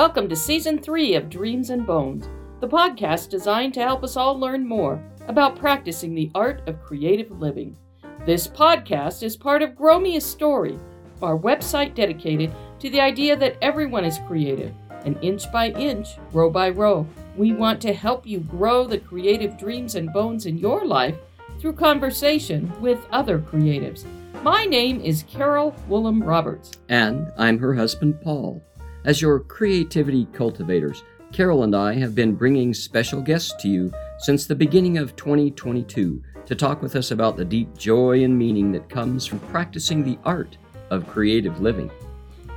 Welcome to Season 3 of Dreams and Bones, the podcast designed to help us all learn more about practicing the art of creative living. This podcast is part of Grow Me a Story, our website dedicated to the idea that everyone is creative, and inch by inch, row by row, we want to help you grow the creative dreams and bones in your life through conversation with other creatives. My name is Carol Woolham Roberts. And I'm her husband, Paul. As your creativity cultivators, Carol and I have been bringing special guests to you since the beginning of 2022 to talk with us about the deep joy and meaning that comes from practicing the art of creative living.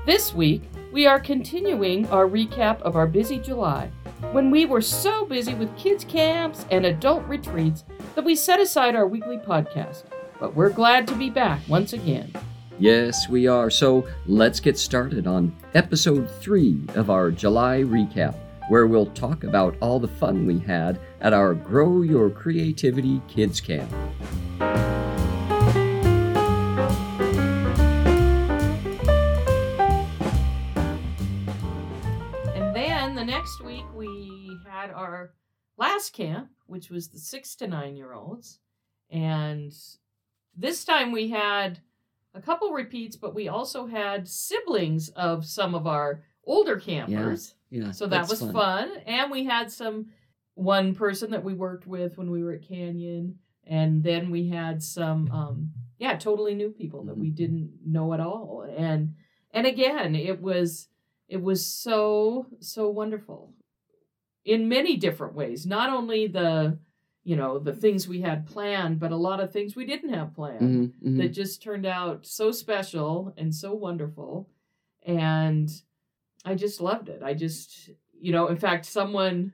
This week, we are continuing our recap of our busy July when we were so busy with kids' camps and adult retreats that we set aside our weekly podcast. But we're glad to be back once again. Yes, we are. So let's get started on episode three of our July recap, where we'll talk about all the fun we had at our Grow Your Creativity Kids Camp. And then the next week, we had our last camp, which was the six to nine year olds. And this time we had a couple repeats, but we also had siblings of some of our older campers. Yeah, yeah so that was fun. And we had some one person that we worked with when we were at Canyon. And then we had some um yeah, totally new people that we Mhm. didn't know at all. And and again, it was it was so so wonderful in many different ways. Not only the you know, the things we had planned, but a lot of things we didn't have planned Mhm, mhm. that just turned out so special and so wonderful. And I just loved it. I just, you know, in fact, someone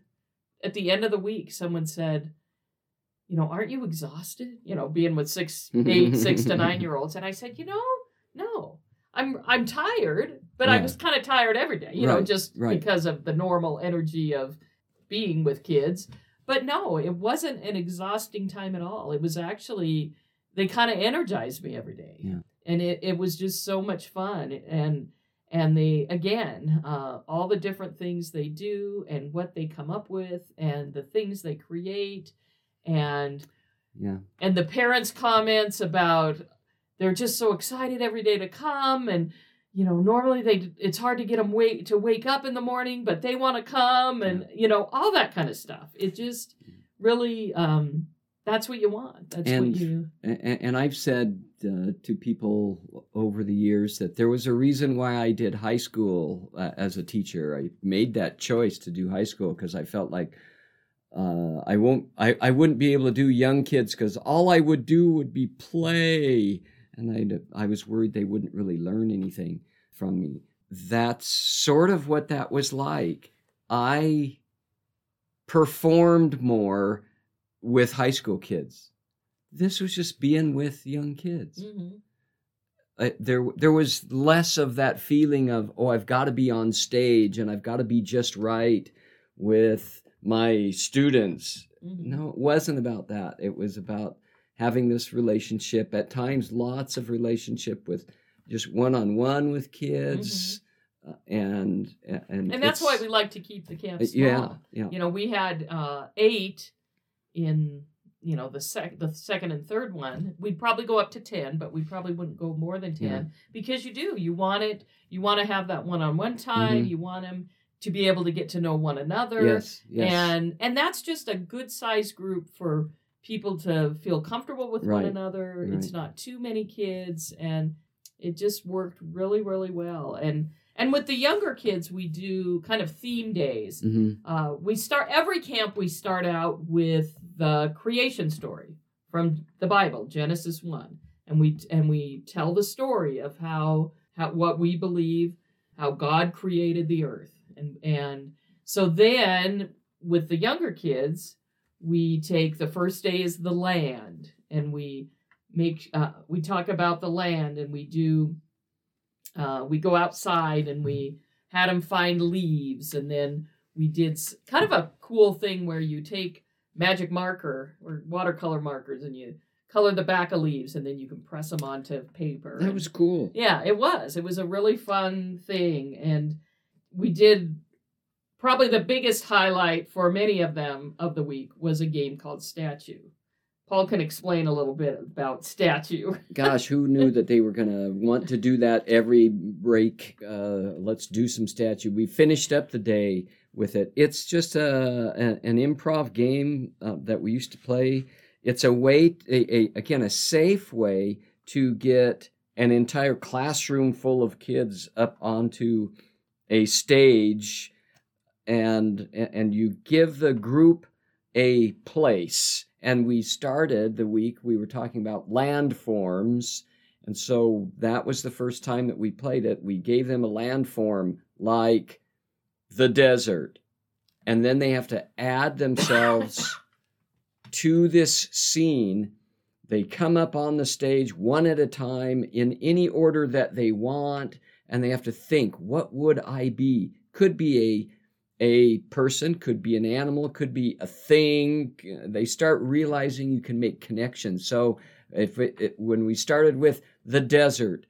at the end of the week, someone said, you know, aren't you exhausted? You know, being with six, eight, six to nine year olds. And I said, you know, no, I'm I'm tired, but I was kind of tired every day, you know, just right. because of the normal energy of being with kids. But no, it wasn't an exhausting time at all. It was actually they kind of energized me every day. Yeah. And it, it was just so much fun. And and they again, uh, all the different things they do and what they come up with and the things they create and yeah. and the parents' comments about they're just so excited every day to come and you know normally they it's hard to get them wake to wake up in the morning but they want to come and you know all that kind of stuff. It just really um that's what you want. That's And- what you And, and I've said uh, to people over the years that there was a reason why I did high school uh, as a teacher. I made that choice to do high school because I felt like uh, I won't, I, I wouldn't be able to do young kids because all I would do would be play, and I I was worried they wouldn't really learn anything from me. That's sort of what that was like. I performed more with high school kids. This was just being with young kids. Mhm. Uh, there, there was less of that feeling of, oh, I've got to be on stage and I've got to be just right with my students. Mhm. No, it wasn't about that. It was about having this relationship. At times, lots of relationship with just one on one with kids, uh, and and Mm-hmm. and that's why we like to keep the camp uh, small yeah, yeah. you know we had uh eight in you know the sec the second and third one we'd probably go up to 10 but we probably wouldn't go more than 10 Yeah. because you do you want it you want to have that one-on-one time Mhm. you want them to be able to get to know one another Yes, yes. and and that's just a good size group for people to feel comfortable with one Right, another. It's not too many kids and it just worked really really well. And and with the younger kids we do kind of theme days. Mhm. uh, we start every camp we start out with the creation story from the bible genesis 1 and we and we tell the story of how how what we believe how god created the earth. And and so then with the younger kids we take the first day is the land and we make uh, we talk about the land and we do uh, we go outside and we had them find leaves and then we did kind of a cool thing where you take magic marker or watercolor markers and you color the back of leaves and then you can press them onto paper. That And- was cool. yeah, it was. It was a really fun thing. And we did probably the biggest highlight for many of them of the week was a game called Statue. Paul can explain a little bit about Statue. Gosh, who knew that they were going to want to do that every break? Uh, let's do some statue. We finished up the day with it. It's just a, a an improv game uh, that we used to play. It's a way, a, a, again, a safe way to get an entire classroom full of kids up onto a stage, and and you give the group a place and we started the week we were talking about landforms. And so that was the first time that we played it. We gave them a landform like the desert. And then they have to add themselves to this scene. They come up on the stage one at a time in any order that they want. And they have to think, what would I be? Could be a a person, could be an animal, could be a thing. They start realizing you can make connections. So if it, it, when we started with the desert,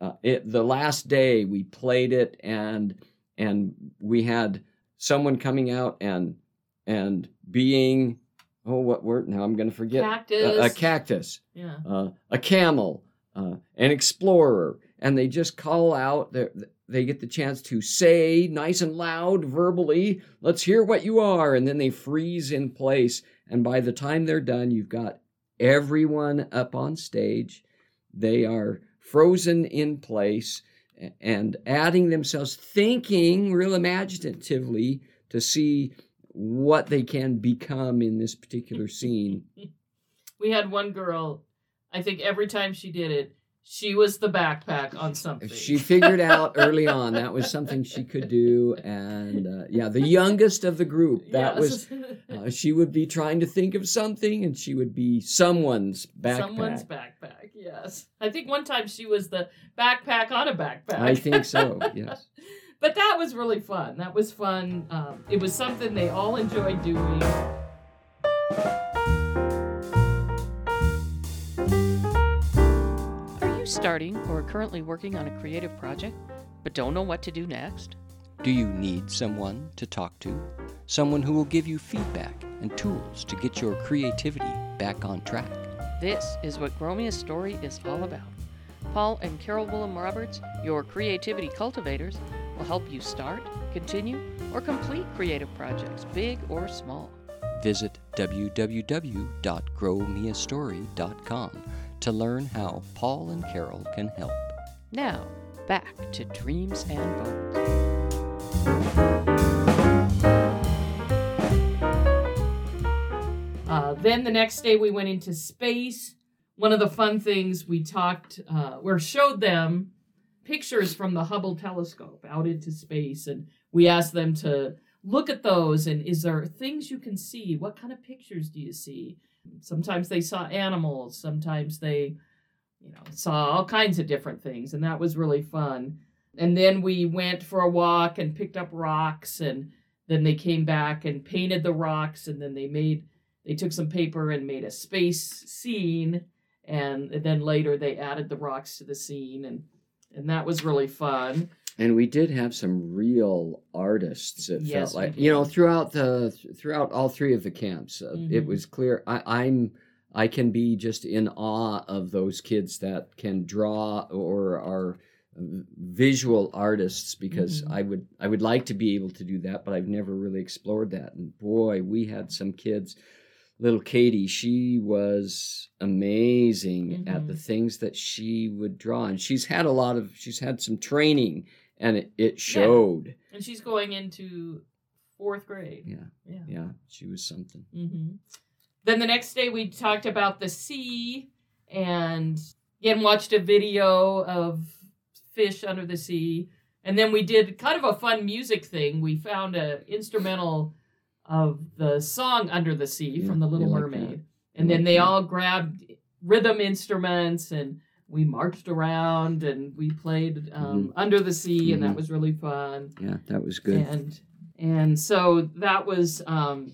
uh, it, the last day we played it and and we had someone coming out and and being oh what word now I'm going to forget Cactus. a, a cactus yeah. uh, a camel uh, an explorer and they just call out their they get the chance to say nice and loud verbally, let's hear what you are. And then they freeze in place. And by the time they're done, you've got everyone up on stage. They are frozen in place and adding themselves, thinking real imaginatively to see what they can become in this particular scene. we had one girl, I think every time she did it, she was the backpack on something. She figured out early on that was something she could do, and uh, yeah, the youngest of the group. That Yes. was uh, she would be trying to think of something, and she would be someone's backpack. someone's backpack. Yes, I think one time she was the backpack on a backpack. I think so. Yes. but that was really fun. That was fun. Um, it was something they all enjoyed doing. Starting or currently working on a creative project but don't know what to do next? Do you need someone to talk to? Someone who will give you feedback and tools to get your creativity back on track. This is what Grow Me a Story is all about. Paul and Carol Willem Roberts, your creativity cultivators, will help you start, continue, or complete creative projects, big or small. Visit www.growmeastory.com to learn how Paul and Carol can help. Now, back to Dreams and Bones. Uh, then the next day we went into space. One of the fun things we talked, uh, or showed them pictures from the Hubble telescope out into space, and we asked them to look at those. And is there things you can see? What kind of pictures do you see? Sometimes they saw animals. Sometimes they, you know, saw all kinds of different things, and that was really fun. And then we went for a walk and picked up rocks, and then they came back and painted the rocks, and then they made they took some paper and made a space scene and then later they added the rocks to the scene and and that was really fun And we did have some real artists. It Yes, felt like you know throughout the throughout all three of the camps, uh, it Mhm. was clear. I, I'm I can be just in awe of those kids that can draw or are visual artists because Mhm. I would I would like to be able to do that, but I've never really explored that. And boy, we had some kids. Little Katie, she was amazing at the Mhm. things that she would draw, and she's had a lot of she's had some training and it, it showed. and she's going into fourth grade. Yeah. yeah, yeah, she was something. hmm then the next day we talked about the sea and again watched a video of fish under the sea. And then we did kind of a fun music thing. We found a instrumental of the song under the sea Yeah, from the little you like mermaid. and then they all grabbed rhythm instruments and we marched around and we played um, under the sea and that Mhm. was really fun Yeah, that was good. and and so that was um,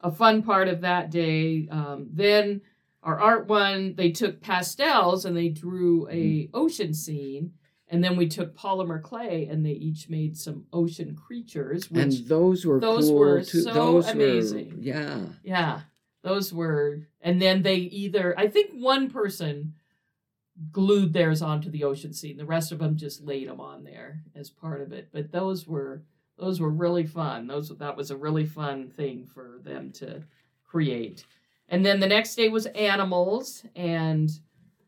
a fun part of that day. Um, then our art one, they took pastels and they drew a Mm-hmm. ocean scene, And then we took polymer clay and they each made some ocean creatures, which and those were those cool were too. so those amazing. Were, yeah. yeah, those were. And then they either, I think one person glued theirs onto the ocean scene. The rest of them just laid them on there as part of it. But those were those were really fun. Those that was a really fun thing for them to create. And then the next day was animals, and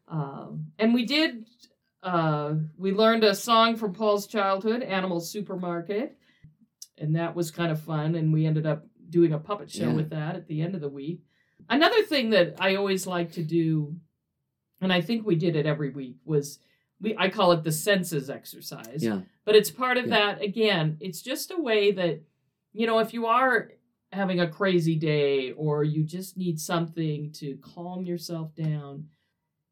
um, and we did uh, we learned a song from Paul's childhood, Animal Supermarket, and that was kind of fun. And we ended up doing a puppet show Yeah. with that at the end of the week. Another thing that I always like to do, and I think we did it every week, was we I call it the senses exercise. Yeah. But it's part of Yeah. that again, it's just a way that, you know, if you are having a crazy day or you just need something to calm yourself down,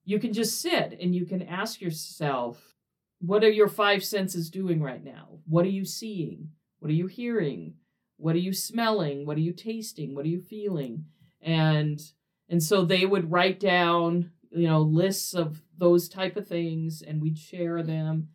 you can just sit and you can ask yourself, what are your five senses doing right now? What are you seeing? What are you hearing? What are you smelling? What are you tasting? What are you feeling? And and so they would write down, you know, lists of those type of things and we'd share them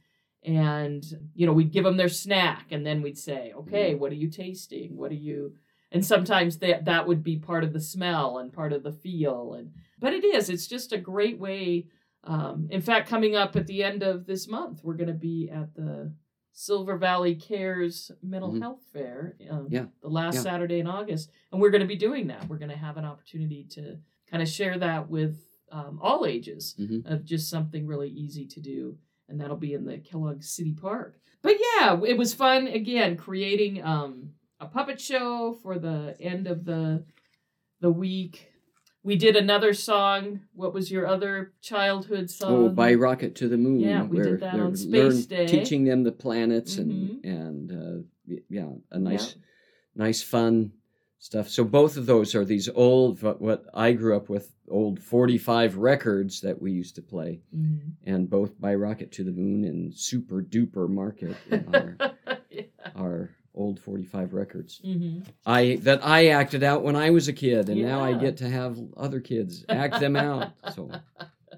and you know we'd give them their snack and then we'd say okay what are you tasting what are you and sometimes that that would be part of the smell and part of the feel and but it is it's just a great way um, in fact coming up at the end of this month we're going to be at the silver valley cares mental Mhm. health fair um, Yeah. the last Yeah. saturday in august and we're going to be doing that we're going to have an opportunity to kind of share that with um, all ages Mhm. of just something really easy to do and that'll be in the kellogg city park but yeah it was fun again creating um, a puppet show for the end of the the week we did another song what was your other childhood song Oh, by rocket to the moon. Yeah, we did that on Space Day. teaching them the planets Mhm. and and uh, yeah, a nice, nice fun stuff. So both of those are these old what, I grew up with old forty five records that we used to play, Mhm. and both by rocket to the moon and super duper market are yeah. are old forty five records. hmm I that I acted out when I was a kid, and now I get to have other kids act them out. So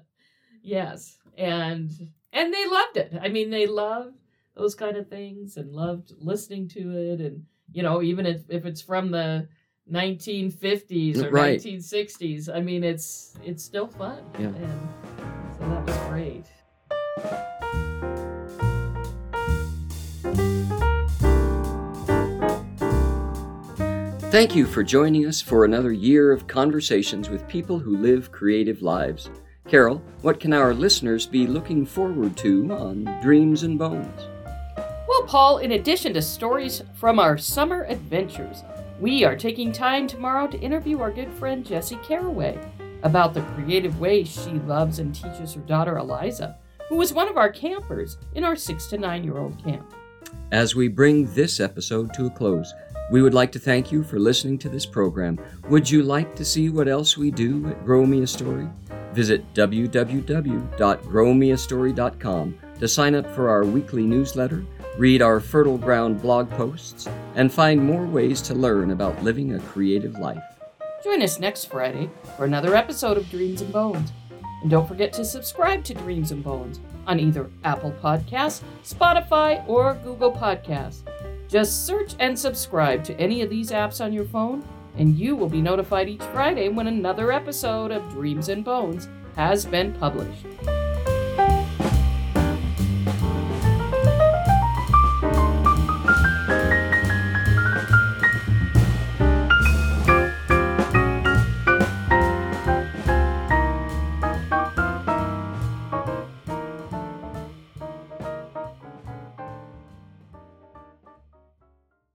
yes and and they loved it i mean they loved those kind of things and loved listening to it and you know even if, if it's from the 1950s or Right. 1960s i mean it's it's still fun Yeah. and so that was great Thank you for joining us for another year of conversations with people who live creative lives. Carol, what can our listeners be looking forward to on Dreams and Bones? Paul, in addition to stories from our summer adventures, we are taking time tomorrow to interview our good friend Jessie Caraway about the creative ways she loves and teaches her daughter Eliza, who was one of our campers in our six to nine year old camp. As we bring this episode to a close, we would like to thank you for listening to this program. Would you like to see what else we do at Grow Me a Story? Visit www.growmeastory.com to sign up for our weekly newsletter, read our Fertile Ground blog posts, and find more ways to learn about living a creative life. Join us next Friday for another episode of Dreams and Bones. And don't forget to subscribe to Dreams and Bones on either Apple Podcasts, Spotify, or Google Podcasts. Just search and subscribe to any of these apps on your phone, and you will be notified each Friday when another episode of Dreams and Bones has been published.